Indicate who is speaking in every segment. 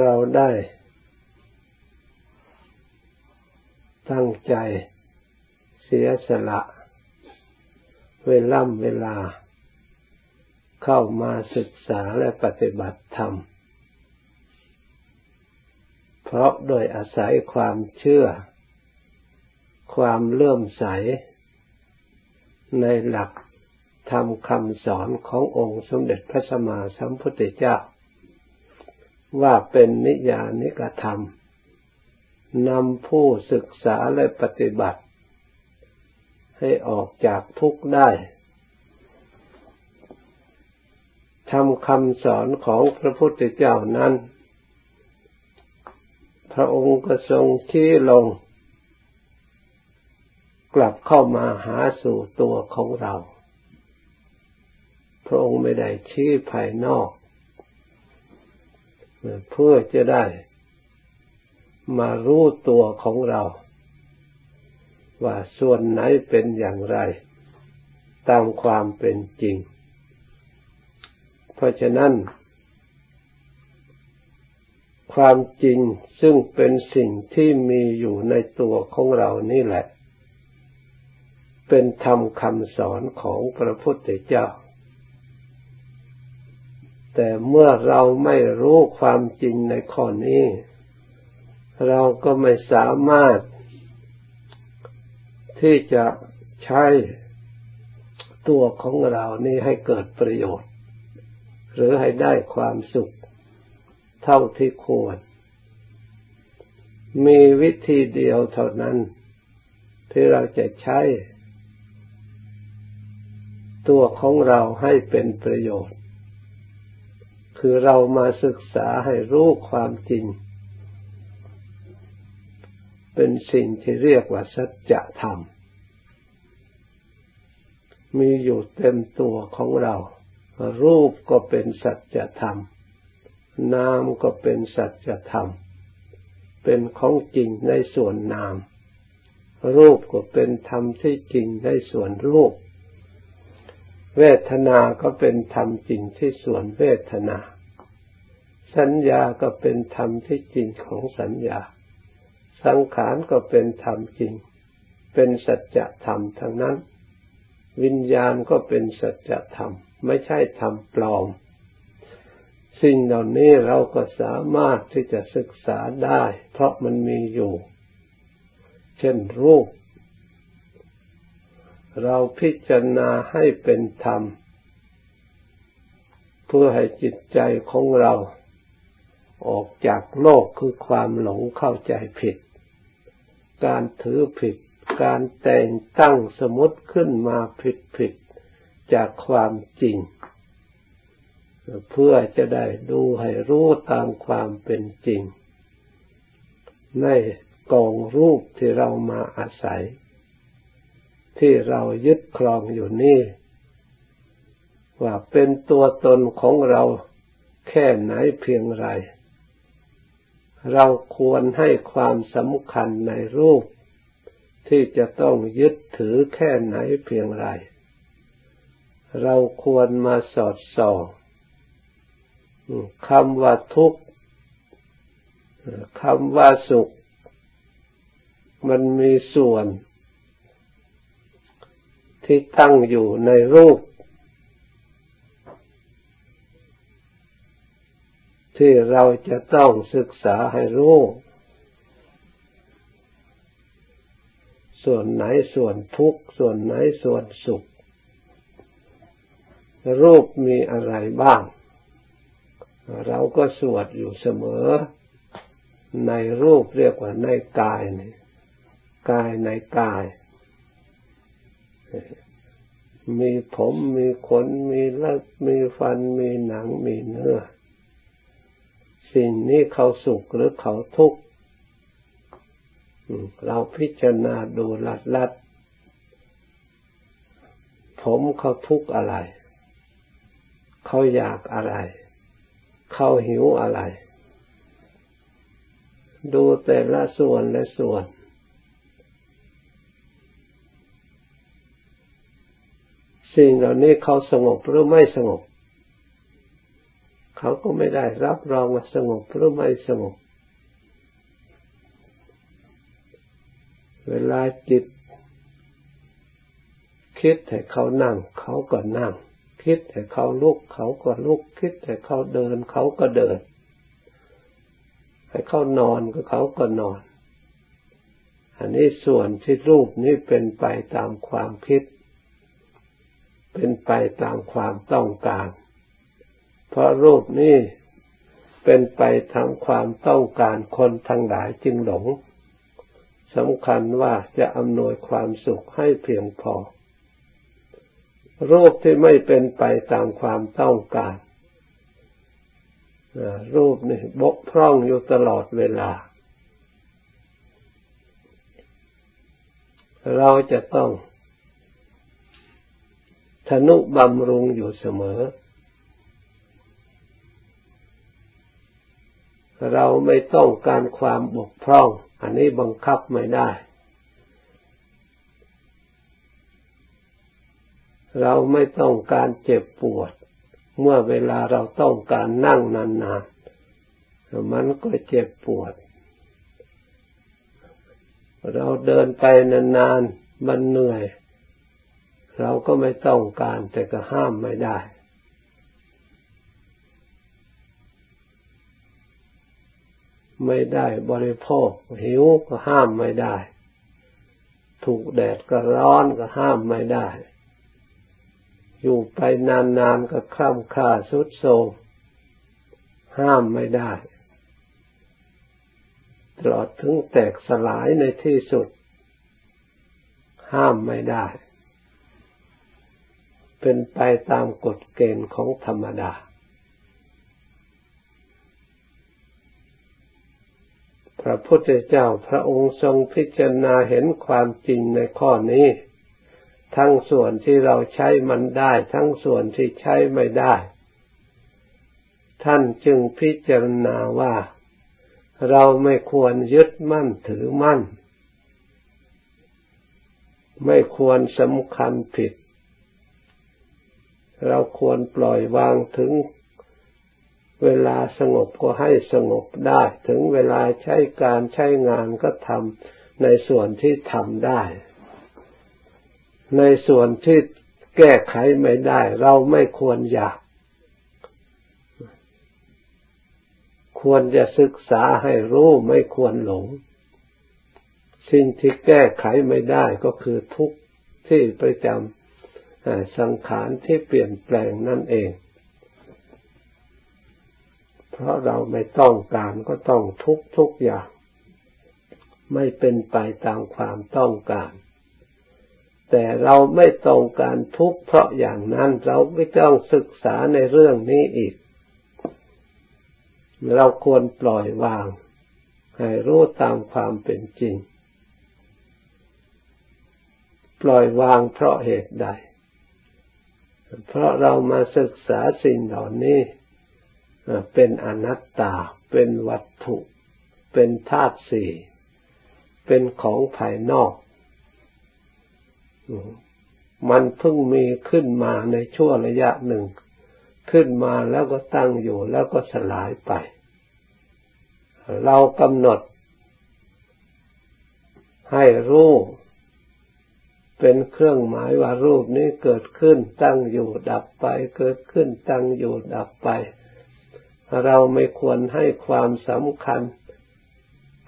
Speaker 1: เราได้ตั้งใจเสียสละ เวล่ำเวลา เข้ามาศึกษาและปฏิบัติธรรม เพราะโดยอาศัยความเชื่อ ความเลื่อมใส ในหลักธรรมคำสอนขององค์สมเด็จพระสัมมาสัมพุทธเจ้า ว่าเป็นนิยานิกธรรมนำผู้ศึกษาและปฏิบัติ ให้ออกจากทุกข์ได้ทำคำสอนของพระพุทธเจ้านั้น พระองค์ก็ทรงชี้ลง กลับเข้ามาหาสู่ตัวของเรา พระองค์ไม่ได้ชี้ภายนอก เพื่อจะได้มารู้ตัวของเรา ว่าส่วนไหนเป็นอย่างไร ตามความเป็นจริง เพราะฉะนั้น ความจริงซึ่งเป็นสิ่งที่มีอยู่ในตัวของเรานี่แหละ เป็นธรรมคำสอนของพระพุทธเจ้า แต่เมื่อเราไม่รู้ความจริงในข้อนี้ เราก็ไม่สามารถที่จะใช้ตัวของเรานี่ให้เกิดประโยชน์ หรือให้ได้ความสุขเท่าที่ควร มีวิธีเดียวเท่านั้น ที่เราจะใช้ ตัวของเราให้เป็นประโยชน์ คือเรามาศึกษาให้รู้ความจริง เป็นสิ่งที่เรียกว่าสัจธรรม มีอยู่เต็มตัวของเรา รูปก็เป็นสัจธรรม นามก็เป็นสัจธรรม เป็นของจริงในส่วนนาม รูปก็เป็นธรรมที่จริงในส่วนรูป เวทนาก็เป็นธรรมจริงที่ส่วนเวทนา สัญญาก็เป็นธรรมที่จริงของสัญญา สังขารก็เป็นธรรมจริง เป็นสัจธรรมทั้งนั้น วิญญาณก็เป็นสัจธรรม ไม่ใช่ธรรมปลอม สิ่งเหล่านี้เราก็สามารถที่จะศึกษาได้ เพราะมันมีอยู่ เช่นรูป เราพิจารณาให้เป็นธรรม เพื่อให้จิตใจของเราออกจากโลกคือความหลงเข้าใจผิด การถือผิด การแต่งตั้งสมมติขึ้นมาผิดผิดจากความจริง เพื่อจะได้ดูให้รู้ตามความเป็นจริง ในกองรูปที่เรามาอาศัย ที่เรายึดครองอยู่นี่ ว่าเป็นตัวตนของเราแค่ไหนเพียงไร เราควรให้ความสำคัญในรูป ที่จะต้องยึดถือแค่ไหนเพียงไร เราควรมาสอดส่องคำว่าทุกข์คำว่าสุข มันมีส่วน ที่ตั้งอยู่ในรูป ที่เราจะต้องศึกษาให้รู้ ส่วนไหนส่วนทุกข์ ส่วนไหนส่วนสุข รูปมีอะไรบ้าง เราก็สวดอยู่เสมอ ในรูปเรียกว่าในกายนี่กายในกาย มีผมมีขนมีเล็บมีฟันมีหนังมีเนื้อ สิ่งนี้เขาสุขหรือเขาทุกข์เราพิจารณาดูลัดลัดผมเขาทุกข์อะไร เขาอยากอะไร เขาหิวอะไร ดูแต่ละส่วนและส่วน สิ่งเหล่านี้เขาสงบหรือไม่สงบ เขาก็ไม่ได้รับรองว่าสงบหรือไม่สงบ เวลาจิต คิดให้เขานั่ง เขาก็นั่ง คิดให้เขาลุก เขาก็ลุก คิดให้เขาเดิน เขาก็เดิน ให้เขานอนก็เขาก็นอน อันนี้ส่วนที่รูปนี้เป็นไปตามความคิด เป็นไปตามความต้องการ เพราะรูปนี้เป็นไปทางความต้องการคนทั้งหลายจึงหลงสำคัญว่าจะอำนวยความสุขให้เพียงพอ รูปที่ไม่เป็นไปตามความต้องการรูปนี่บกพร่องอยู่ตลอดเวลา เราจะต้อง ทนุบำรุงอยู่เสมอ เราไม่ต้องการความบกพร่อง อันนี้บังคับไม่ได้ เราไม่ต้องการเจ็บปวด เมื่อเวลาเราต้องการนั่งนานๆ มันก็เจ็บปวด เราเดินไปนานๆ มันเหนื่อย เราก็ไม่ต้องการแต่ก็ห้ามไม่ได้ ไม่ได้บริโภค หิวก็ห้ามไม่ได้ ถูกแดดก็ร้อนก็ห้ามไม่ได้ อยู่ไปนานๆก็คล่ำค่าสุดโทมห้ามไม่ได้ตลอดถึงแตกสลายในที่สุด ห้ามไม่ได้ เป็นไปตามกฎเกณฑ์ของธรรมดา พระพุทธเจ้าพระองค์ทรงพิจารณาเห็นความจริงในข้อนี้ ทั้งส่วนที่เราใช้มันได้ ทั้งส่วนที่ใช้ไม่ได้ ท่านจึงพิจารณาว่า เราไม่ควรยึดมั่นถือมั่น ไม่ควรสำคัญผิด เราควรปล่อยวางถึงเวลาสงบก็ให้สงบได้ ถึงเวลาใช้การใช้งานก็ทำในส่วนที่ทำได้ ในส่วนที่แก้ไขไม่ได้ เราไม่ควรอยาก ควรจะศึกษาให้รู้ไม่ควรหลง สิ่งที่แก้ไขไม่ได้ก็คือทุกข์ที่ประจำ สังขารที่เปลี่ยนแปลงนั่นเอง เพราะเราไม่ต้องการก็ต้องทุกทุกอย่าง ไม่เป็นไปตามความต้องการ แต่เราไม่ต้องการทุกเพราะอย่างนั้นเราก็ต้องศึกษาในเรื่องนี้อีก เราควรปล่อยวาง ให้รู้ตามความเป็นจริง ปล่อยวางเพราะเหตุใด เพราะเรามาศึกษาสิ่งเหล่านี้เป็นอนัตตา เป็นวัตถุ เป็นธาตุสี่ เป็นของภายนอก มันเพิ่งมีขึ้นมาในช่วงระยะหนึ่ง ขึ้นมาแล้วก็ตั้งอยู่แล้วก็สลายไป เรากำหนดให้รู้ เป็นเครื่องหมายว่ารูปนี้เกิดขึ้นตั้งอยู่ดับไป เกิดขึ้นตั้งอยู่ดับไป เราไม่ควรให้ความสำคัญ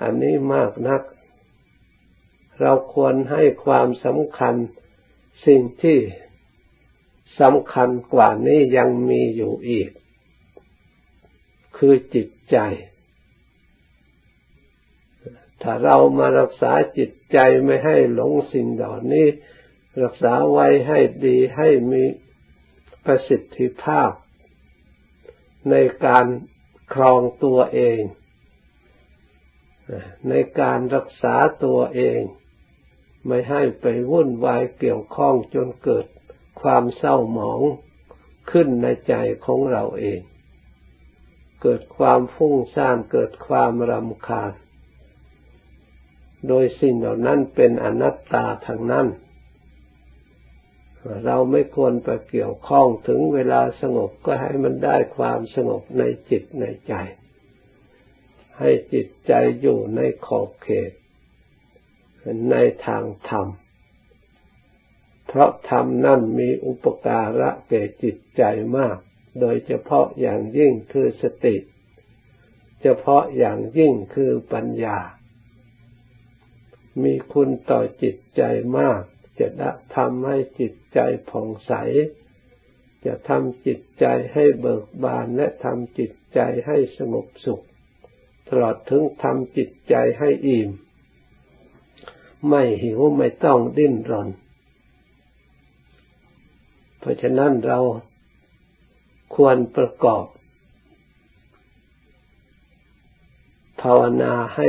Speaker 1: อันนี้มากนัก เราควรให้ความสำคัญ สิ่งที่สำคัญกว่านี้ยังมีอยู่อีก คือจิตใจ ถ้าเรามารักษาจิตใจไม่ให้หลงสิ่งเหล่านี้ รักษาไว้ให้ดีให้มีประสิทธิภาพ ในการครองตัวเอง ในการรักษาตัวเอง ไม่ให้ไปวุ่นวายเกี่ยวข้องจนเกิดความเศร้าหมองขึ้นในใจของเราเอง เกิดความฟุ้งซ่านเกิดความรำคาญ โดยสิ่งเหล่านั้นเป็นอนัตตาทางนั้น เราไม่ควรไปเกี่ยวข้องถึงเวลาสงบก็ให้มันได้ความสงบในจิตในใจ ให้จิตใจอยู่ในขอบเขต ในทางธรรม เพราะธรรมนั่นมีอุปการะแก่จิตใจมาก โดยเฉพาะอย่างยิ่งคือสติ เฉพาะอย่างยิ่งคือปัญญา มีคุณต่อจิตใจมาก จะทำให้จิตใจผ่องใส จะทำจิตใจให้เบิกบานและทำจิตใจให้สงบสุข ตลอดถึงทำจิตใจให้อิ่ม ไม่หิวไม่ต้องดิ้นรน เพราะฉะนั้นเราควรประกอบ ภาวนาให้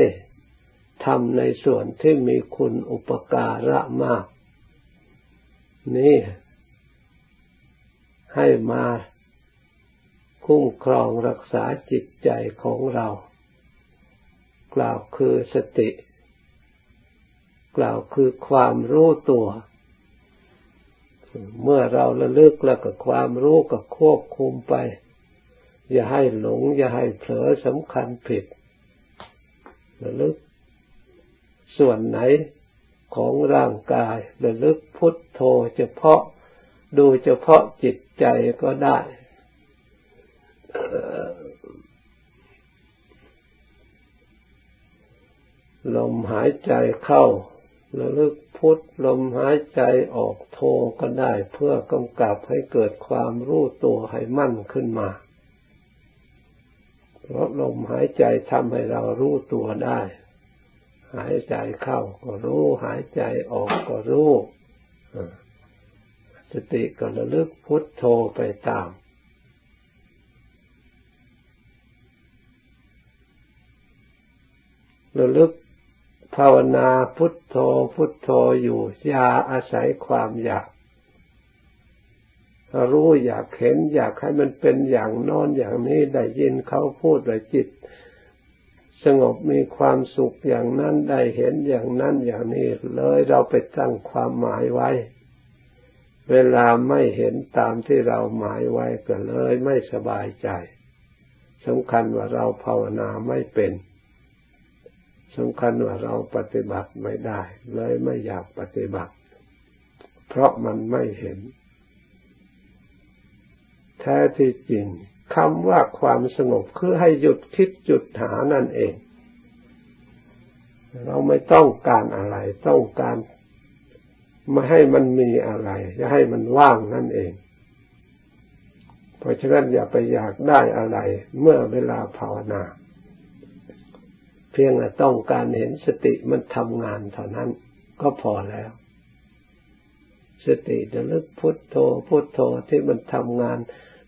Speaker 1: ทำในส่วนที่มีคุณอุปการะมาก นี้ให้มาคุ้มครองรักษาจิตใจของเรา กล่าวคือสติ กล่าวคือความรู้ตัว เมื่อเราระลึกแล้วก็ความรู้ก็ควบคุมไป อย่าให้หลง อย่าให้เผลอสำคัญผิดระลึก ส่วนไหนของร่างกายระลึกพุทโธเฉพาะดูเฉพาะจิตใจก็ได้ลมหายใจเข้าระลึกพุทลมหายใจออกโทก็ได้เพื่อกำกับให้เกิดความรู้ตัวให้มั่นขึ้นมา เพราะลมหายใจทำให้เรารู้ตัวได้ หายใจเข้าก็รู้ หายใจออกก็รู้สติก็ระลึกพุทโธไปตาม ระลึกภาวนาพุทโธพุทโธอยู่อย่าอาศัยความอยากรู้อยากเห็นอยากให้มันเป็นอย่างนอนอย่างนี้ได้ยินเขาพูดเลยจิต สงบมีความสุขอย่างนั้นได้เห็นอย่างนั้นอย่างนี้เลยเราไปตั้งความหมายไว้ เวลาไม่เห็นตามที่เราหมายไว้ก็เลยไม่สบายใจสำคัญว่าเราภาวนาไม่เป็นสำคัญว่าเราปฏิบัติไม่ได้ เลยไม่อยากปฏิบัติ เพราะมันไม่เห็น แท้ที่จริง คำว่าความสงบคือให้หยุดคิดหยุดหานั่นเอง เราไม่ต้องการอะไร ต้องการไม่ให้มันมีอะไรจะให้มันว่างนั่นเอง เพราะฉะนั้นอย่าไปอยากได้อะไร เมื่อเวลาภาวนา เพียงแต่ต้องการเห็นสติมันทำงานเท่านั้นก็พอแล้ว สติระลึกพุทโธพุทโธที่มันทำงาน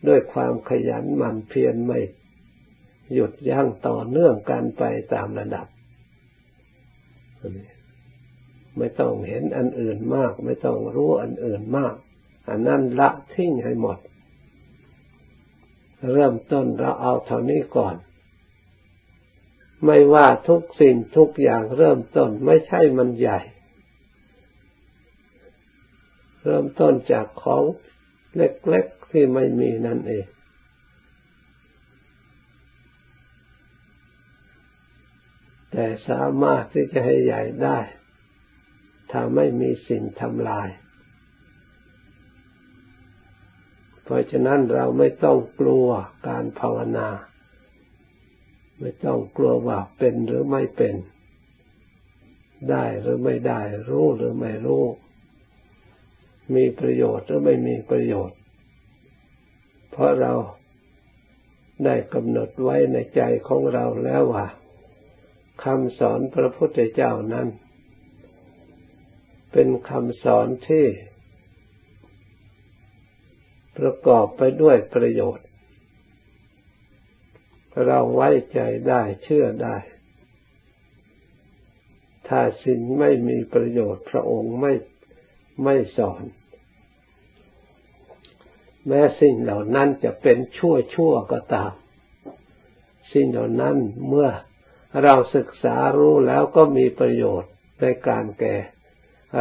Speaker 1: ด้วยความขยันหมั่นเพียรไม่หยุดยั้งต่อเนื่องกันไปตามระดับ ไม่ต้องเห็นอันอื่นมาก ไม่ต้องรู้อันอื่นมาก อันนั้นละทิ้งให้หมด เริ่มต้นเราเอาเท่านี้ก่อน ไม่ว่าทุกสิ่งทุกอย่างเริ่มต้นไม่ใช่มันใหญ่ เริ่มต้นจากของ เล็กๆที่ไม่มีนั่นเองแต่สามารถที่จะให้ใหญ่ได้ ถ้าไม่มีสิ่งทำลาย เพราะฉะนั้นเราไม่ต้องกลัวการภาวนา ไม่ต้องกลัวว่าเป็นหรือไม่เป็น ได้หรือไม่ได้ รู้หรือไม่รู้ มีประโยชน์หรือไม่มีประโยชน์ เพราะเราได้กำหนดไว้ในใจของเราแล้วว่าคำสอนพระพุทธเจ้านั้น เป็นคำสอนที่ ประกอบไปด้วยประโยชน์ เราไว้ใจได้เชื่อได้ ถ้าสิ่งไม่มีประโยชน์พระองค์ไม่ไม่สอน แม้สิ่งเหล่านั้นจะเป็นชั่วชั่วก็ตาม สิ่งเหล่านั้นเมื่อเราศึกษารู้แล้วก็มีประโยชน์ในการแก่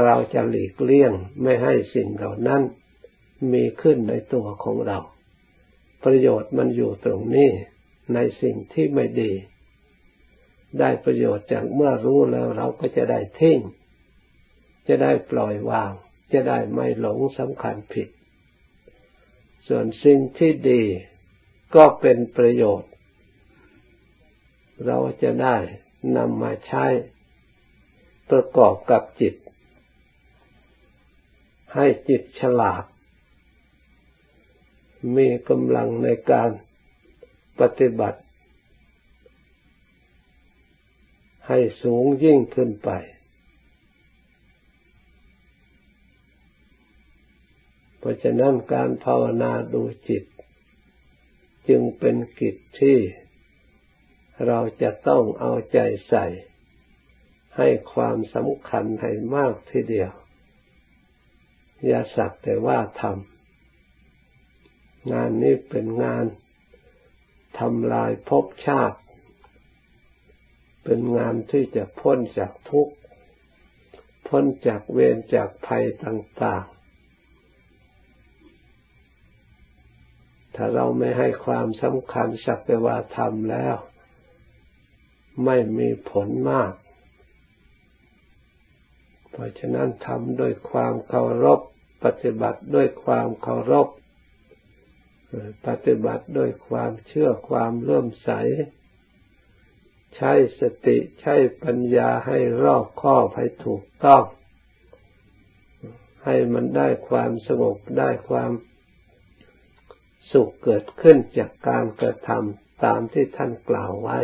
Speaker 1: เราจะหลีกเลี่ยงไม่ให้สิ่งเหล่านั้นมีขึ้นในตัวของเรา ประโยชน์มันอยู่ตรงนี้ในสิ่งที่ไม่ดี ได้ประโยชน์จากเมื่อรู้แล้วเราก็จะได้ทิ้ง จะได้ปล่อยวาง จะได้ไม่หลงสำคัญผิด ส่วนสิ่งที่ดีก็เป็นประโยชน์ เราจะได้นำมาใช้ประกอบกับจิต ให้จิตฉลาด มีกำลังในการปฏิบัติ ให้สูงยิ่งขึ้นไป ราะฉะนั้นการภาวนาดูจิต จึงเป็นกิจที่เราจะต้องเอาใจใส่ ให้ความสำคัญให้มากทีเดียว อย่าสักแต่ว่าทำงานนี้เป็นงานทำลายภพชาติ เป็นงานที่จะพ้นจากทุกข์ พ้นจากเวรจากภัยต่าง ๆ ถ้าเราไม่ให้ความสำคัญสักแต่ว่าทำแล้ว ไม่มีผลมาก เพราะฉะนั้นทำด้วยความเคารพ ปฏิบัติด้วยความเคารพ ปฏิบัติด้วยความเชื่อความเลื่อมใส ใช้สติใช้ปัญญาให้รอบคอบให้ถูกต้อง ให้มันได้ความสงบได้ความ สุขเกิดขึ้นจากการกระทำตามที่ท่านกล่าวไว้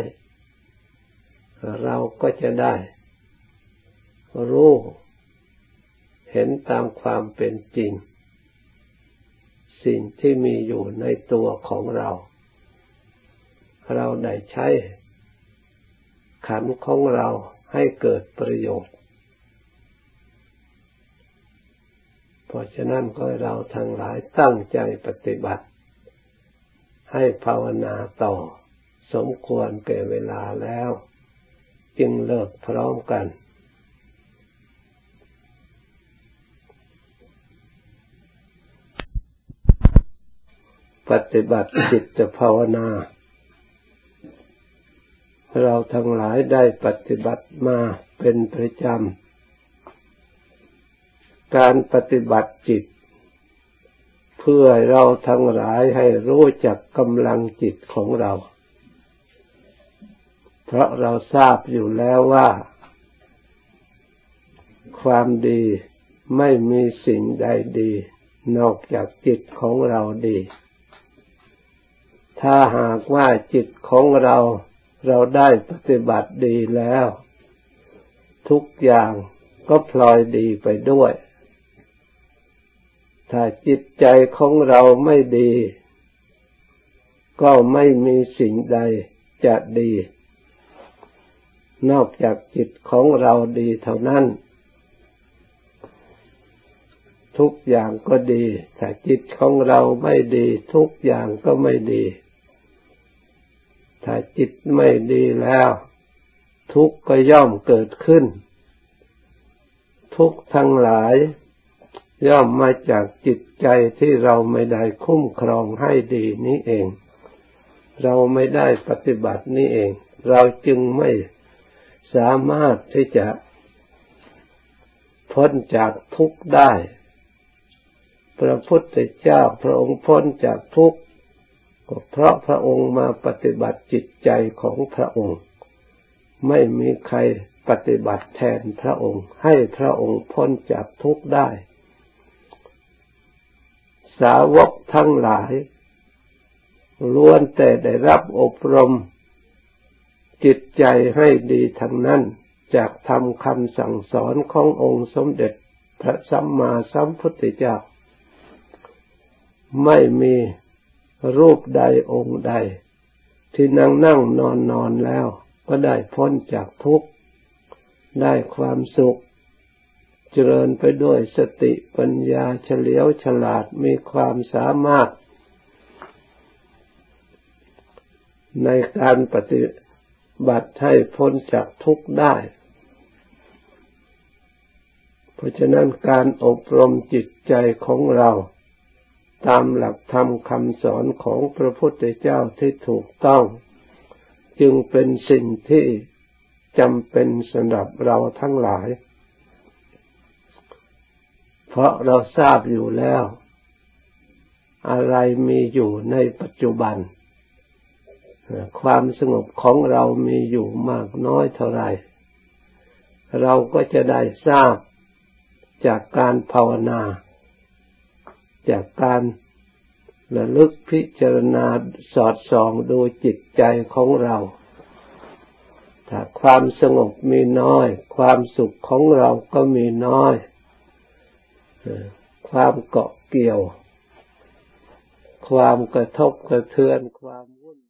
Speaker 1: เราก็จะได้รู้เห็นตามความเป็นจริง สิ่งที่มีอยู่ในตัวของเรา เราได้ใช้ ขันของเราให้เกิดประโยชน์ เพราะฉะนั้นก็เราทั้งหลายตั้งใจปฏิบัติ ให้ภาวนาต่อ สมควรแก่เวลาแล้ว จึงเลิกพร้อมกัน ปฏิบัติจิตภาวนา เราทั้งหลายได้ปฏิบัติมาเป็นประจำ การปฏิบัติจิต พื่อเราทั้งหลายให้รู้จักกำลังจิตของเรา เพราะเราทราบอยู่แล้วว่า ความดีไม่มีสิ่งใดดี นอกจากจิตของเราดี ถ้าหากว่าจิตของเราเราได้ปฏิบัติดีแล้ว ทุกอย่างก็พลอยดีไปด้วย ถ้าจิตใจของเราไม่ดี ก็ไม่มีสิ่งใดจะดี นอกจากจิตของเราดีเท่านั้น ทุกอย่างก็ดี ถ้าจิตของเราไม่ดี ทุกอย่างก็ไม่ดี ถ้าจิตไม่ดีแล้ว ทุกข์ก็ย่อมเกิดขึ้น ทุกข์ทั้งหลาย ย่อมมาจากจิตใจที่เราไม่ได้คุ้มครองให้ดีนี้เอง เราไม่ได้ปฏิบัตินี้เอง เราจึงไม่สามารถที่จะพ้นจากทุกข์ได้ พระพุทธเจ้าพระองค์พ้นจากทุกข์ก็เพราะพระองค์มาปฏิบัติจิตใจของพระองค์ ไม่มีใครปฏิบัติแทนพระองค์ ให้พระองค์พ้นจากทุกข์ได้ สาวกทั้งหลายล้วนแต่ได้รับอบรม จิตใจให้ดีทั้งนั้น จากทำคำสั่งสอนขององค์สมเด็จพระสัมมาสัมพุทธเจ้า ไม่มีรูปใดองค์ใด ที่นั่งนั่งนอนนอนแล้ว ก็ได้พ้นจากทุกข์ ได้ความสุข เจริญไปด้วยสติปัญญาเฉลียวฉลาดมีความสามารถ ในการปฏิบัติให้พ้นจากทุกข์ได้ เพราะฉะนั้นการอบรมจิตใจของเราตามหลักธรรมคำสอนของพระพุทธเจ้าที่ถูกต้อง จึงเป็นสิ่งที่จำเป็นสำหรับเราทั้งหลาย เพราะเราทราบอยู่แล้ว อะไรมีอยู่ในปัจจุบัน ความสงบของเรามีอยู่มากน้อยเท่าไรเราก็จะได้ทราบจากการภาวนา จากการระลึกพิจารณาสอดส่องดูจิตใจของเรา ถ้าความสงบมีน้อย ความสุขของเราก็มีน้อย ความเกาะเกี่ยว ความกระทบกระเทือนความ